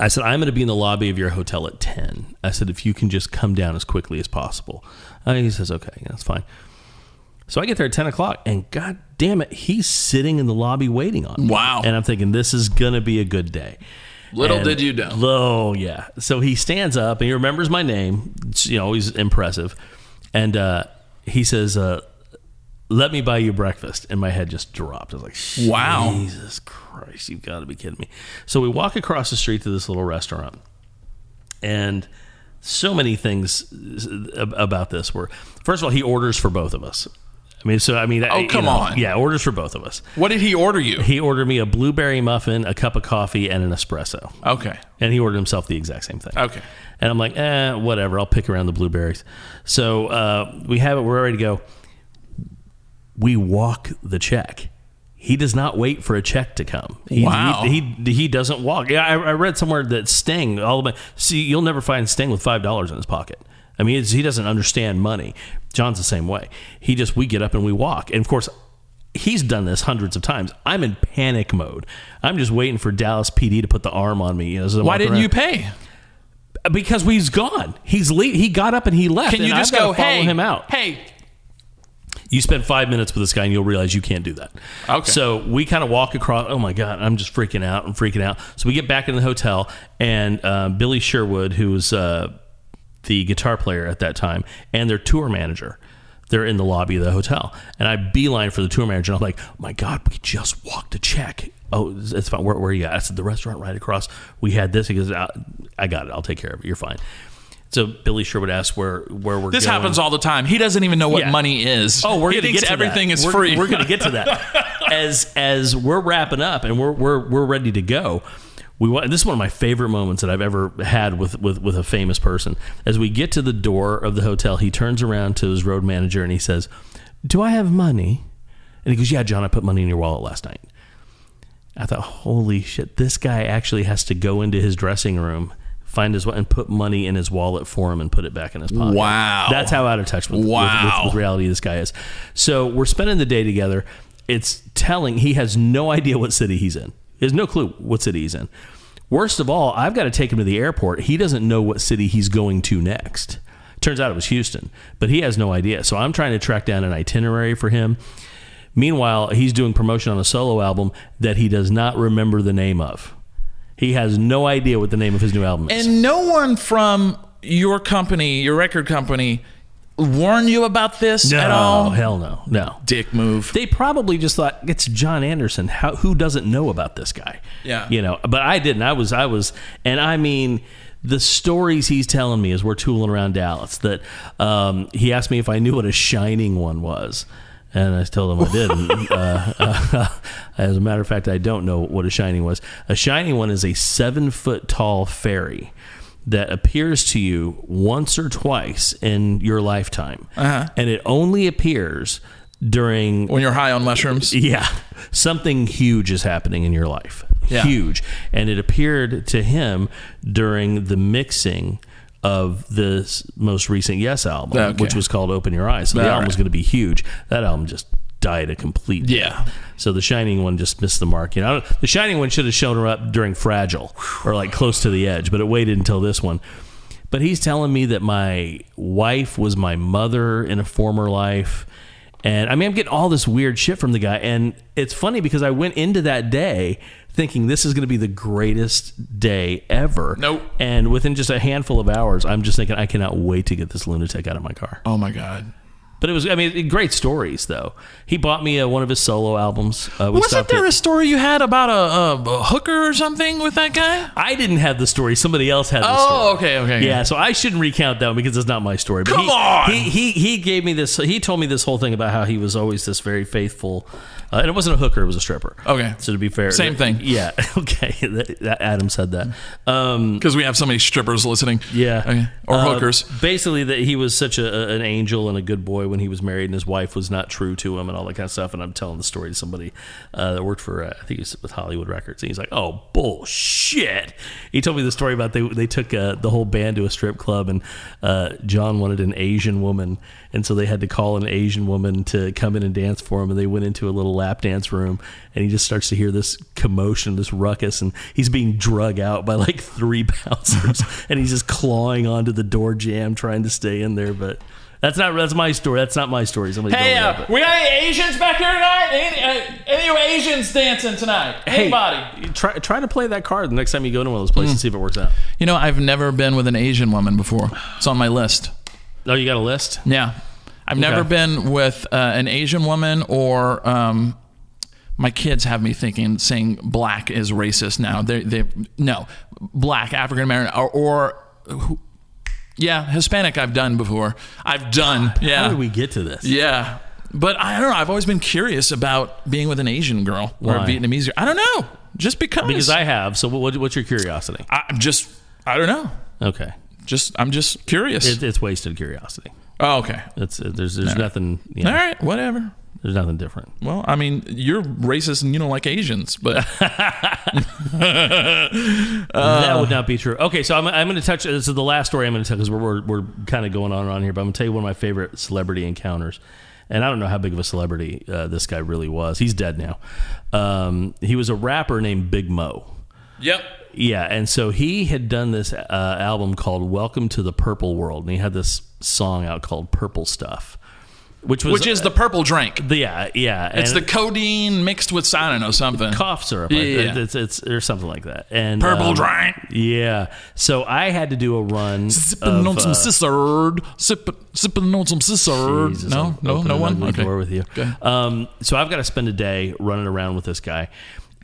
I said, I'm going to be in the lobby of your hotel at 10. I said, if you can just come down as quickly as possible. Uh, he says, okay, that's fine. So I get there at 10 o'clock, and god damn it, he's sitting in the lobby waiting on me. Wow. And I'm thinking, this is going to be a good day. Little And- did you know. Oh, yeah. So he stands up and he remembers my name. It's, you know, he's impressive. And uh, he says, uh, let me buy you breakfast. And my head just dropped. I was like, Wow. Jesus Christ, you've got to be kidding me. So we walk across the street to this little restaurant. And so many things about this were first of all, he orders for both of us. I mean, so I mean, Oh, come know, on. yeah, orders for both of us. What did he order you? He ordered me a blueberry muffin, a cup of coffee, and an espresso. Okay. And he ordered himself the exact same thing. Okay. And I'm like, eh, whatever. I'll pick around the blueberries. So uh, we have it. We're ready to go. We walk the check. He does not wait for a check to come. He, Wow. He, he, he doesn't walk. Yeah, I, I read somewhere that Sting, all the see, you'll never find Sting with five dollars in his pocket. I mean, he doesn't understand money. Jon's the same way. He just we get up and we walk. And of course, he's done this hundreds of times. I'm in panic mode. I'm just waiting for Dallas PD to put the arm on me. You know, as Why didn't around you pay? because he's gone. He's le- he got up and he left. Can you just go, follow hey, him out? Hey, You spend five minutes with this guy and you'll realize you can't do that. Okay. So we kind of walk across. Oh my god, I'm just freaking out. I'm freaking out. So we get back in the hotel and uh, Billy Sherwood, who's uh, the guitar player at that time and their tour manager. They're in the lobby of the hotel, and I beeline for the tour manager. And I'm like, oh "My God, we just walked a check. Oh, it's fine. Where, where are you at?" I said, "The restaurant right across. We had this." He goes, "I I got it. I'll take care of it. You're fine." So Billy Sherwood asks where where we're going. This going. happens all the time. He doesn't even know what Yeah. money is. Oh, we're he to get to everything that. is we're, free. We're going to get to that as as we're wrapping up and we're we're we're ready to go. We want, this is one of my favorite moments that I've ever had with, with with a famous person. As we get to the door of the hotel, he turns around to his road manager and he says, "Do I have money?" And he goes, "Yeah, Jon, I put money in your wallet last night." I thought, "Holy shit! This guy actually has to go into his dressing room." Find his and put money in his wallet for him and put it back in his pocket. Wow. that's how out of touch with, with- with, with reality this guy is. So we're spending the day together. It's telling he has no idea what city he's in. He has no clue what city he's in. Worst of all, I've got to take him to the airport. He doesn't know what city he's going to next. Turns out it was Houston, but he has no idea. So I'm trying to track down an itinerary for him. Meanwhile, he's doing promotion on a solo album that he does not remember the name of. He has no idea what the name of his new album is. and no one from your company, your record company, warned you about this no, at all. hell no, no. Dick move. they probably just thought it's Jon Anderson. How who doesn't know about this guy? Yeah. you know. But I didn't. I was. I was. And I mean, the stories he's telling me as we're tooling around Dallas. That um, he asked me if I knew what a shining one was. And I told him I didn't. uh, uh, as a matter of fact, I don't know what a shining was. A shining one is a seven foot tall fairy that appears to you once or twice in your lifetime, Uh-huh. and it only appears during when you're high on mushrooms. yeah, something huge is happening in your life. Yeah. Huge. And it appeared to him during the mixing of this most recent Yes album, Okay. which was called Open Your Eyes. So the All album right. was going to be huge. That album just died a complete Yeah. death. So the Shining one just missed the mark. You know, the Shining one should have shown her up during Fragile or like close to the edge, but it waited until this one. But he's telling me that my wife was my mother in a former life. And I mean, I'm getting all this weird shit from the guy. And it's funny because I went into that day thinking this is going to be the greatest day ever. Nope. And within just a handful of hours, I'm just thinking, I cannot wait to get this lunatic out of my car. Oh my god. But it was, I mean, great stories, though. He bought me uh, one of his solo albums. Uh, Wasn't there at- a story you had about a, a, a hooker or something with that guy? I didn't have the story. Somebody else had the Oh, story. okay, okay. Yeah, so I shouldn't recount that one because it's not my story. But Come he, on! He, he he gave me this. He told me this whole thing about how he was always this very faithful, uh, and it wasn't a hooker; it was a stripper. Okay. So to be fair, Same thing. Yeah. Okay. That, that Adam said that. Um, Because we have so many strippers listening. yeah. Okay. Or Uh, hookers. Basically, that he was such a- an angel and a good boy when he was married, and his wife was not true to him, and all that kind of stuff. And I'm telling the story to somebody uh, that worked for, uh, I think he was with Hollywood Records, and he's like, "Oh bullshit!" He told me the story about they they took uh, the whole band to a strip club, and uh, John wanted an Asian woman, and so they had to call an Asian woman to come in and dance for him, and they went into a little lap dance room, and he just starts to hear this commotion, this ruckus, and he's being drug out by like three bouncers, and he's just clawing onto the door jam trying to stay in there. But that's not that's my story. That's not my story. Somebody Hey, uh, that, we got any Asians back here tonight? Any, uh, any of you Asians dancing tonight? Anybody? Hey, try try to play that card the next time you go to one of those places and see if it works out. You know, I've never been with an Asian woman before. It's on my list. Oh, you got a list? Yeah. I've never been with uh, an Asian woman or um, my kids have me thinking saying black is racist now. They they no black African American or, or who, yeah Hispanic. I've done before. I've done yeah How did we get to this? yeah. But I don't know. I've always been curious about being with an Asian girl or a Vietnamese girl. I don't know. Just because. Because I have. So what, what's your curiosity? I'm just I don't know. Okay, Just I'm just curious. it, it's wasted curiosity. oh, okay. It's uh, there's there's nothing. You know, All right. Whatever. There's nothing different. Well, I mean, you're racist and you don't like Asians, but that would not be true. Okay, so I'm, I'm going to touch. This is the last story I'm going to tell because we're, we're, we're kind of going on and on here. But I'm going to tell you one of my favorite celebrity encounters. And I don't know how big of a celebrity uh, this guy really was. He's dead now. Um, he was a rapper named Big Moe. yep. Yeah, and so he had done this uh, album called "Welcome to the Purple World," and he had this song out called "Purple Stuff." Which was which is the purple drink. the yeah yeah. It's and the codeine mixed with I don't know something. cough syrup. Yeah. It's, it's or something like that. And Purple um, drink. Yeah. So I had to do a run. Sipping on some uh. Sipping, sipping on some sizzurp. Jesus, No, I'm no, no one. Okay. door with you. Okay. Um, so I've got to spend a day running around with this guy,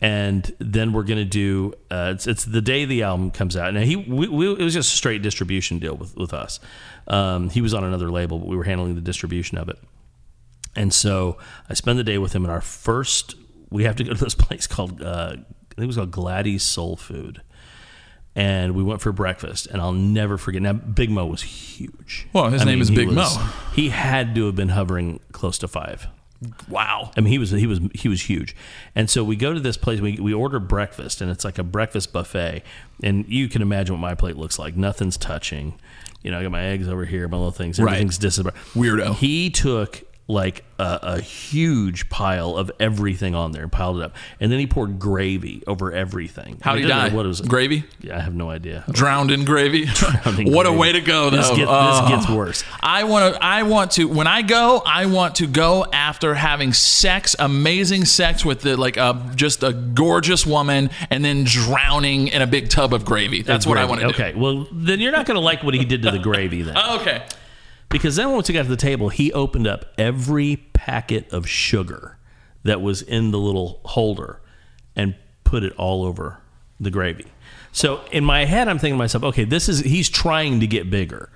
and then we're gonna do. Uh, it's, it's the day the album comes out. Now he, we, we, it was just a straight distribution deal with with us. Um, he was on another label, but we were handling the distribution of it. And so I spend the day with him. And our first, we have to go to this place called, uh, I think it was called Gladys Soul Food. And we went for breakfast, and I'll never forget. Now, Big Moe was huge. Well, his name is he Big Moe. He had to have been hovering close to five. Wow. I mean, he was he was he was huge, and so we go to this place. We we order breakfast, and it's like a breakfast buffet, and you can imagine what my plate looks like. Nothing's touching. You know, I got my eggs over here, my little things. Right. Everything's disappeared. Weirdo. He took like a, a huge pile of everything on there, piled it up, and then he poured gravy over everything. How did he die? What it was Gravy? Yeah, I have no idea. Drowned in gravy. in what a way to go, though. This, get, Oh. this gets worse. I want to. I want to. When I go, I want to go after having sex, amazing sex with the like a just a gorgeous woman, and then drowning in a big tub of gravy. That's what I want to do. Okay, well then you're not going to like what he did to the gravy then. Okay. Because then once we got to the table, he opened up every packet of sugar that was in the little holder and put it all over the gravy. So in my head, I'm thinking to myself, okay, this is he's trying to get bigger.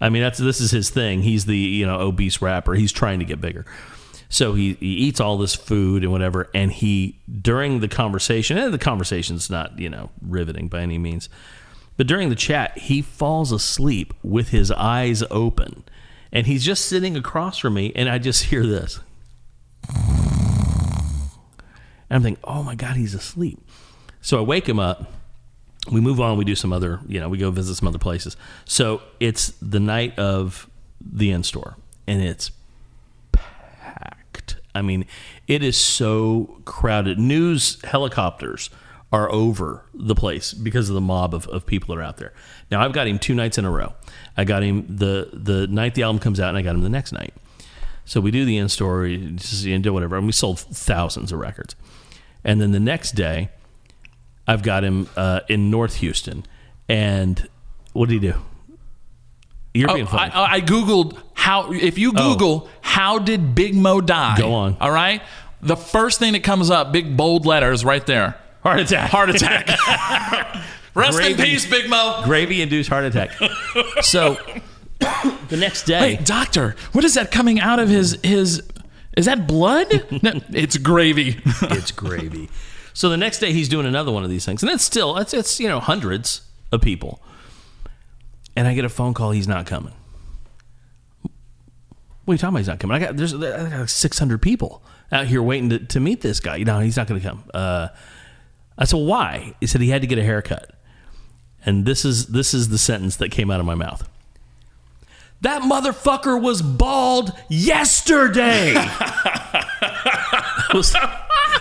I mean, that's this is his thing. He's the you know obese rapper. He's trying to get bigger. So he, he eats all this food and whatever, and he during the conversation, and the conversation's not you know riveting by any means, but during the chat, he falls asleep with his eyes open. And he's just sitting across from me, and I just hear this. And I'm thinking, oh my God, he's asleep. So I wake him up. We move on. We do some other, you know, we go visit some other places. So it's the night of the in store, and it's packed. I mean, it is so crowded. News helicopters are over the place because of the mob of, of people that are out there. Now I've got him two nights in a row. I got him the the night the album comes out, and I got him the next night. So we do the in store, we just, you know, do whatever, and we sold thousands of records. And then the next day, I've got him uh, in North Houston, and what did he do? You're Oh, being funny. I, I googled how. If you Oh. Google how did Big Moe die? Go on. All right. The first thing that comes up, big bold letters, right there. Heart attack. Heart attack. Rest in peace, Big Moe. Gravy induced heart attack. so the next day, Wait, doctor, what is that coming out of his his? Is that blood? no, it's gravy. it's gravy. So the next day he's doing another one of these things, and it's still it's it's you know hundreds of people, and I get a phone call. He's not coming. What are you talking about? He's not coming. I got there's I got like six hundred people out here waiting to, to meet this guy. You know he's not going to come. Uh, I said why? He said he had to get a haircut, and this is this is the sentence that came out of my mouth. That motherfucker was bald yesterday. was,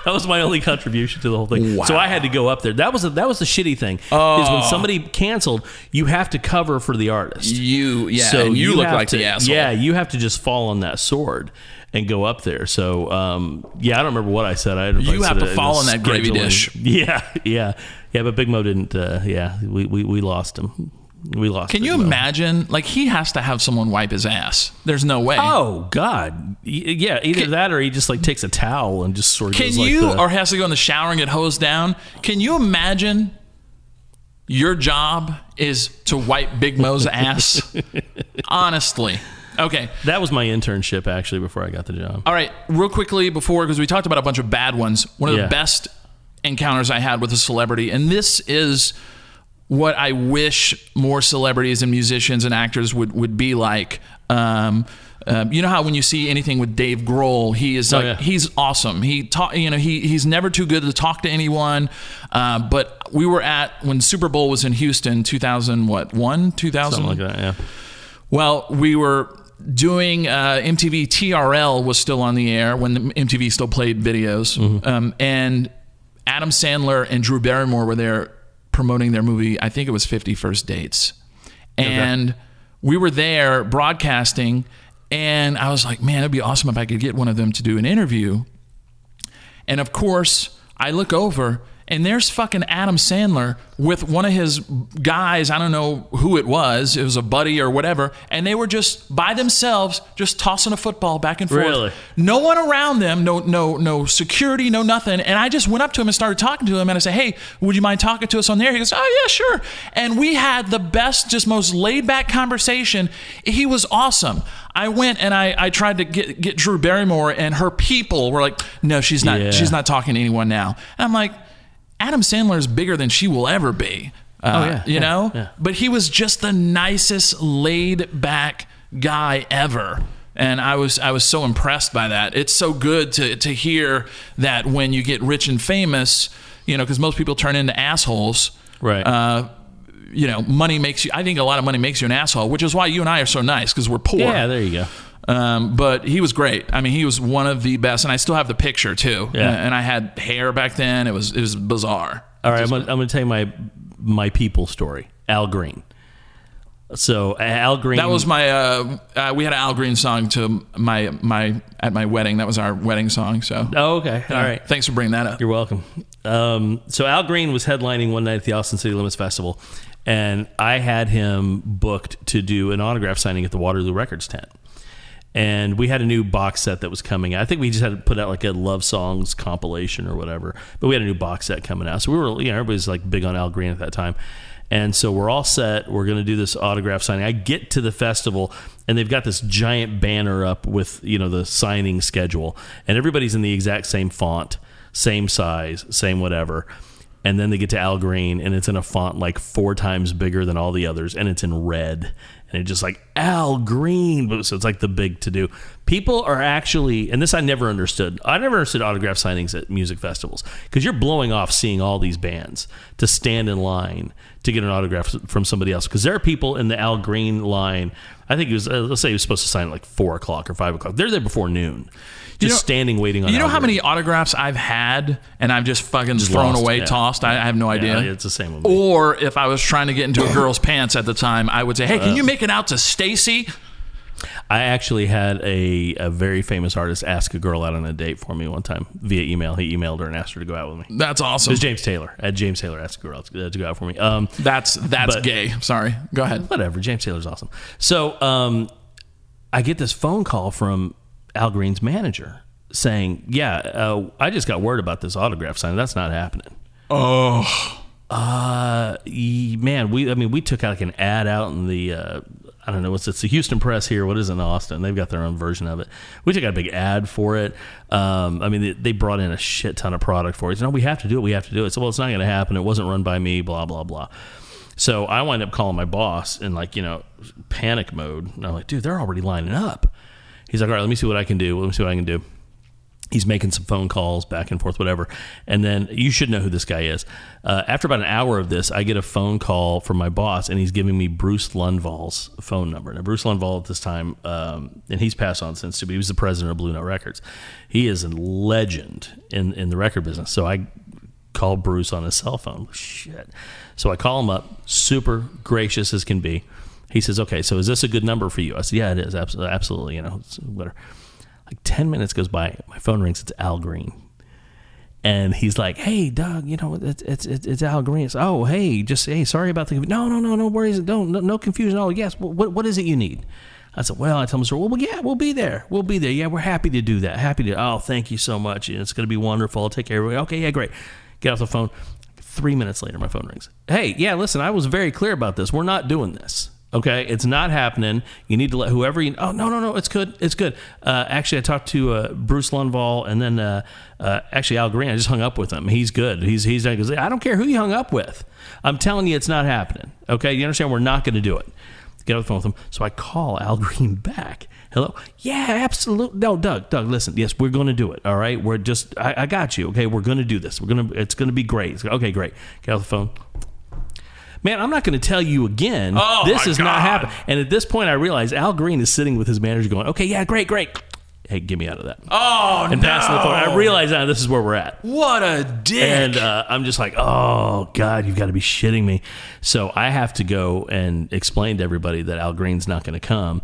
that was my only contribution to the whole thing. So I had to go up there. That was a, that was the shitty thing. Is when somebody canceled, you have to cover for the artist. You, yeah, and you, look have like to, the asshole. Yeah, you have to just fall on that sword and go up there. So um, yeah, I don't remember what I said. I You have to fall on that gravy dish. Yeah, yeah, yeah. But Big Moe didn't. Uh, yeah, we, we we lost him. We lost. Can you Moe. imagine? Like he has to have someone wipe his ass. There's no way. Oh God! Yeah, either Can- that or he just like takes a towel and just sort of. Can like you, the- or has to go in the shower and get hosed down? Can you imagine? Your job is to wipe Big Moe's ass. Honestly, okay. that was my internship actually before I got the job. All right, real quickly before because we talked about a bunch of bad ones. One of Yeah. the best encounters I had with a celebrity, and this is what I wish more celebrities and musicians and actors would would be like. Um, um, you know how when you see anything with Dave Grohl, he is like Oh, yeah. he's awesome. He talk, you know, he he's never too good to talk to anyone. Uh, but we were at when Super Bowl was in Houston, two thousand what one two thousand Something like that. Yeah. well, we were doing uh, MTV TRL was still on the air when the MTV still played videos, um, and Adam Sandler and Drew Barrymore were there promoting their movie. I think it was Fifty First Dates, and we were there broadcasting. and I was like, man, it'd be awesome if I could get one of them to do an interview. And of course, I look over and there's fucking Adam Sandler with one of his guys. I don't know who it was. It was a buddy or whatever. And they were just by themselves, just tossing a football back and forth. Really? No one around them. No, no, no security. No nothing. And I just went up to him and started talking to him. And I said, "Hey, would you mind talking to us on there?" He goes, "Oh yeah, sure." And we had the best, just most laid back conversation. He was awesome. I went and I, I tried to get get Drew Barrymore, and her people were like, "No, she's not. Yeah. She's not talking to anyone now." And I'm like, Adam Sandler is bigger than she will ever be. Uh, Oh, yeah, you yeah, know. yeah. But he was just the nicest, laid back guy ever. And I was I was so impressed by that. It's so good to to hear that when you get rich and famous, you know, because most people turn into assholes. Right. Uh, you know, money makes you. I think a lot of money makes you an asshole, which is why you and I are so nice because we're poor. Yeah, there you go. Um, but he was great. I mean, he was one of the best, and I still have the picture too. Yeah. And I had hair back then. It was it was bizarre. All right, I'm gonna, I'm gonna tell you my my people story. Al Green. So Al Green. That was my. Uh, uh, we had an Al Green song to my my at my wedding. That was our wedding song. So. Oh, okay. All right. Thanks for bringing that up. You're welcome. Um, so Al Green was headlining one night at the Austin City Limits Festival, and I had him booked to do an autograph signing at the Waterloo Records tent. And we had a new box set that was coming. I think we just had to put out like a love songs compilation or whatever. But we had a new box set coming out. So we were, you know, everybody's like big on Al Green at that time. And so we're all set. We're going to do this autograph signing. I get to the festival and they've got this giant banner up with, you know, the signing schedule. And everybody's in the exact same font, same size, same whatever. And then they get to Al Green and it's in a font like four times bigger than all the others and it's in red. And it's just like Al Green. So it's like the big to do. People are actually, and this I never understood. I never understood autograph signings at music festivals because you're blowing off seeing all these bands to stand in line to get an autograph from somebody else. Because there are people in the Al Green line. I think it was, uh, let's say he was supposed to sign at like four o'clock or five o'clock. They're there before noon, just know- standing waiting on You know Al how many autographs I've had and I've just fucking thrown lost, away, yeah. tossed? I, I have no idea. Yeah, it's the same. Or if I was trying to get into a girl's pants at the time, I would say, "Hey, can Uh. you make it out to Stacy?" I actually had a, a very famous artist ask a girl out on a date for me one time via email. He emailed her and asked her to go out with me. That's It awesome. was James Taylor. I had James Taylor ask a girl to, uh, to go out for me. Um, That's that's But- gay. Sorry. Go ahead. whatever. James Taylor's awesome. So um, I get this phone call from Al Green's manager saying, "Yeah, uh, I just got word about this autograph signing. That's not happening." Oh, Uh, man, we I mean we took out like an ad out in the uh, I don't know what's it's the Houston Press here. What is it in Austin? They've got their own version of it. We took out a big ad for it. Um, I mean they, they brought in a shit ton of product for it. No, we have to do it. We have to do it. So well, it's not going to happen. It wasn't run by me. Blah blah blah. So I wind up calling my boss in like you know panic mode. And I'm like, dude, they're already lining up. He's like, all right, let me see what I can do. Let me see what I can do he's making some phone calls back and forth, whatever. And then you should know who this guy is. Uh, after about an hour of this, I get a phone call from my boss, and he's giving me Bruce Lundvall's phone number. Now, Bruce Lundvall at this time, um, and he's passed on since but he was the president of Blue Note Records. He is a legend in in the record business. So I called Bruce on his cell phone. Shit. So I call him up, super gracious as can be. He says, "Okay, so is this a good number for you?" I said, "Yeah, it is. Absolutely, absolutely. You know, whatever." Like 10 minutes goes by, my phone rings, it's Al Green. And he's like, "Hey, Doug, you know it's it's it's, Al Green." It's, oh, hey, just hey, sorry about the no, no, no, no worries, don't no, no confusion. Oh, yes, what what is it you need? I said, "Well," I tell him, "So, well, yeah, we'll be there. We'll be there. Yeah, we're happy to do that. Happy to. Oh, thank you so much. It's going to be wonderful. I'll take care of it. Okay, yeah, great. Get off the phone. Three minutes later, my phone rings. Hey, yeah, listen, I was very clear about this. We're not doing this. Okay, it's not happening. You need to let whoever you. Oh no, no, no, it's good. It's good. Uh, actually, I talked to uh, Bruce Lundvall and then uh, uh, actually Al Green. I just hung up with him. He's good. He's he's. He goes, I don't care who you hung up with. I'm telling you, it's not happening. Okay, you understand? We're not going to do it. Get off the phone with him. So I call Al Green back. Hello. Yeah, absolutely. No, Doug. Doug, listen. Yes, we're going to do it. All right. We're just. I, I got you. Okay. We're going to do this. We're gonna. It's going to be great. Okay, great. Get off the phone. Man, I'm not going to tell you again. Oh, this is not God. happening. And at this point, I realize Al Green is sitting with his manager, going, "Okay, yeah, great, great. Hey, get me out of that." oh and no! passing the phone. I realize now this is where we're at. What a dick! And uh, I'm just like, oh God, you've got to be shitting me. So I have to go and explain to everybody that Al Green's not going to come.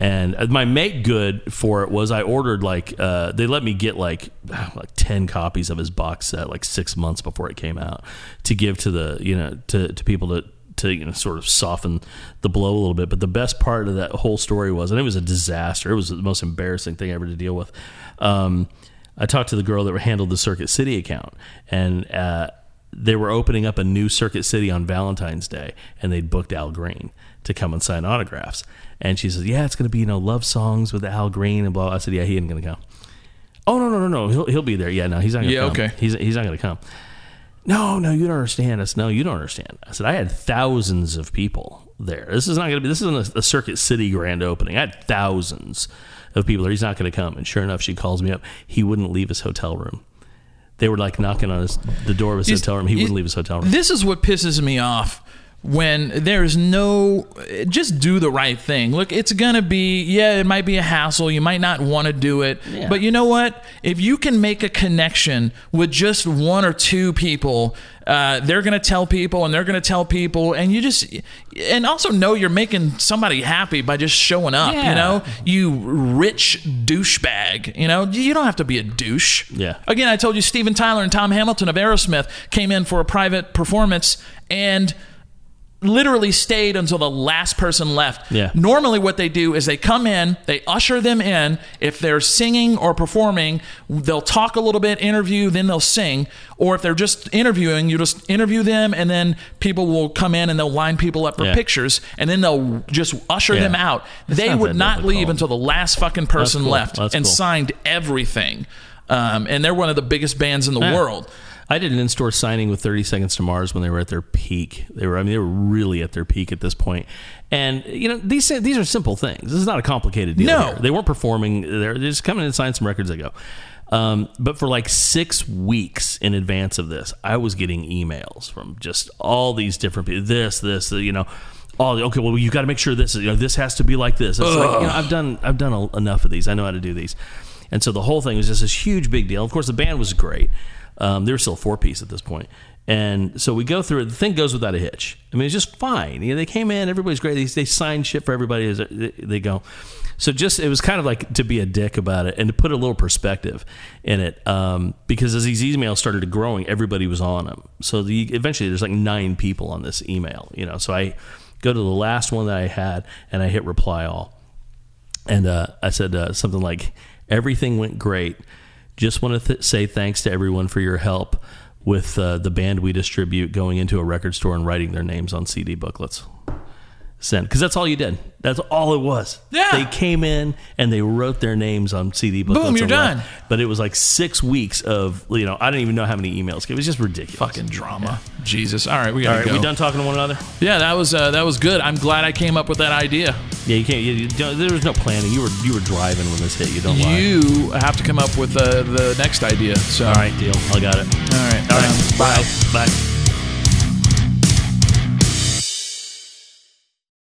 And uh, my make good for it was I ordered like uh, they let me get like like ten copies of his box set like six months before it came out to give to the you know to, to people to to you know sort of soften the blow a little bit. But the best part of that whole story was, and it was a disaster. It was the most embarrassing thing ever to deal with. Um, I talked to the girl that handled the Circuit City account, and uh, they were opening up a new Circuit City on Valentine's Day, and they'd booked Al Green to come and sign autographs. And she says, "Yeah, it's going to be you know love songs with Al Green and blah." I said, "Yeah, he ain't going to come." Oh no no no no, he'll he'll be there. Yeah, no, he's not going to Yeah, come. okay. He's he's not going to come. No, no, you don't understand. I said, no, you don't understand. I said, I had thousands of people there. This is not going to be, this isn't a, a Circuit City grand opening. I had thousands of people there. He's not going to come. And sure enough, she calls me up. He wouldn't leave his hotel room. They were like knocking on his, the door of his Is- hotel room. He wouldn't leave his hotel room. This is what pisses me off when there's no just do the right thing. Look, it's to be yeah, it might be a hassle. You might not want to do it. Yeah. But you know what? If you can make a connection with just one or two people, uh, they're to tell people and they're to tell people and you just and also know you're making somebody happy by just showing up, you know? You rich douchebag, you know? You don't have to be a douche. Yeah. Again, I told you Steven Tyler and Tom Hamilton of Aerosmith came in for a private performance and literally stayed until the last person left. Yeah. Normally what they do is they come in, they usher them in. If they're singing or performing, they'll talk a little bit, interview, then they'll sing. Or if they're just interviewing, you just interview them and then people will come in and they'll line people up for Yeah. pictures and then they'll just usher Yeah. them out. It's they not would not leave until the last fucking person cool. left That's and cool. signed everything. Um, and they're one of the biggest bands in the Yeah. world. I did an in-store signing with 30 Seconds to Mars when they were at their peak. They were, I mean, they were really at their peak at this point. And you know, these these are simple things. This is not a complicated deal. No. here. they weren't performing. They're, just coming in and signing some records. They go. Um, but for like six weeks in advance of this, I was getting emails from just all these different people. This, this, you know. Oh, okay. Well, you got to make sure this. is- You know, this has to be like this. It's like, you know, I've done, I've done a, enough of these. I know how to do these. And so the whole thing was just this huge big deal. Of course, the band was great. Um, they were still four piece at this point. And so we go through it. The thing goes without a hitch. I mean, it's just fine. You know, they came in, everybody's great. They, they signed shit for everybody as they go. So just it was kind of like to be a dick about it and to put a little perspective in it, um, because as these emails started growing, everybody was on them. So the eventually there's like nine people on this email. You know, so I go to the last one that I had and I hit reply all and uh, I said uh, something like, "Everything went great. Just want to th- say thanks to everyone for your help with uh, the band we distribute going into a record store and writing their names on CD booklets." Send because that's all you did. That's all it was. Yeah. they came in and they wrote their names on CD. Boom, you're done. But it was like six weeks of you know I don't even know how many emails. It was just ridiculous. Fucking drama. Jesus. All right, we All gotta right, go. we done talking to one another? Yeah, that was uh, that was good. I'm glad I came up with that idea. Yeah, you can't. You, you don't- there was no planning. You were you were driving when this hit. You don't lie. You have to come up with uh, the next idea. So All right, deal. I got it. all right, All right. um, bye. Bye.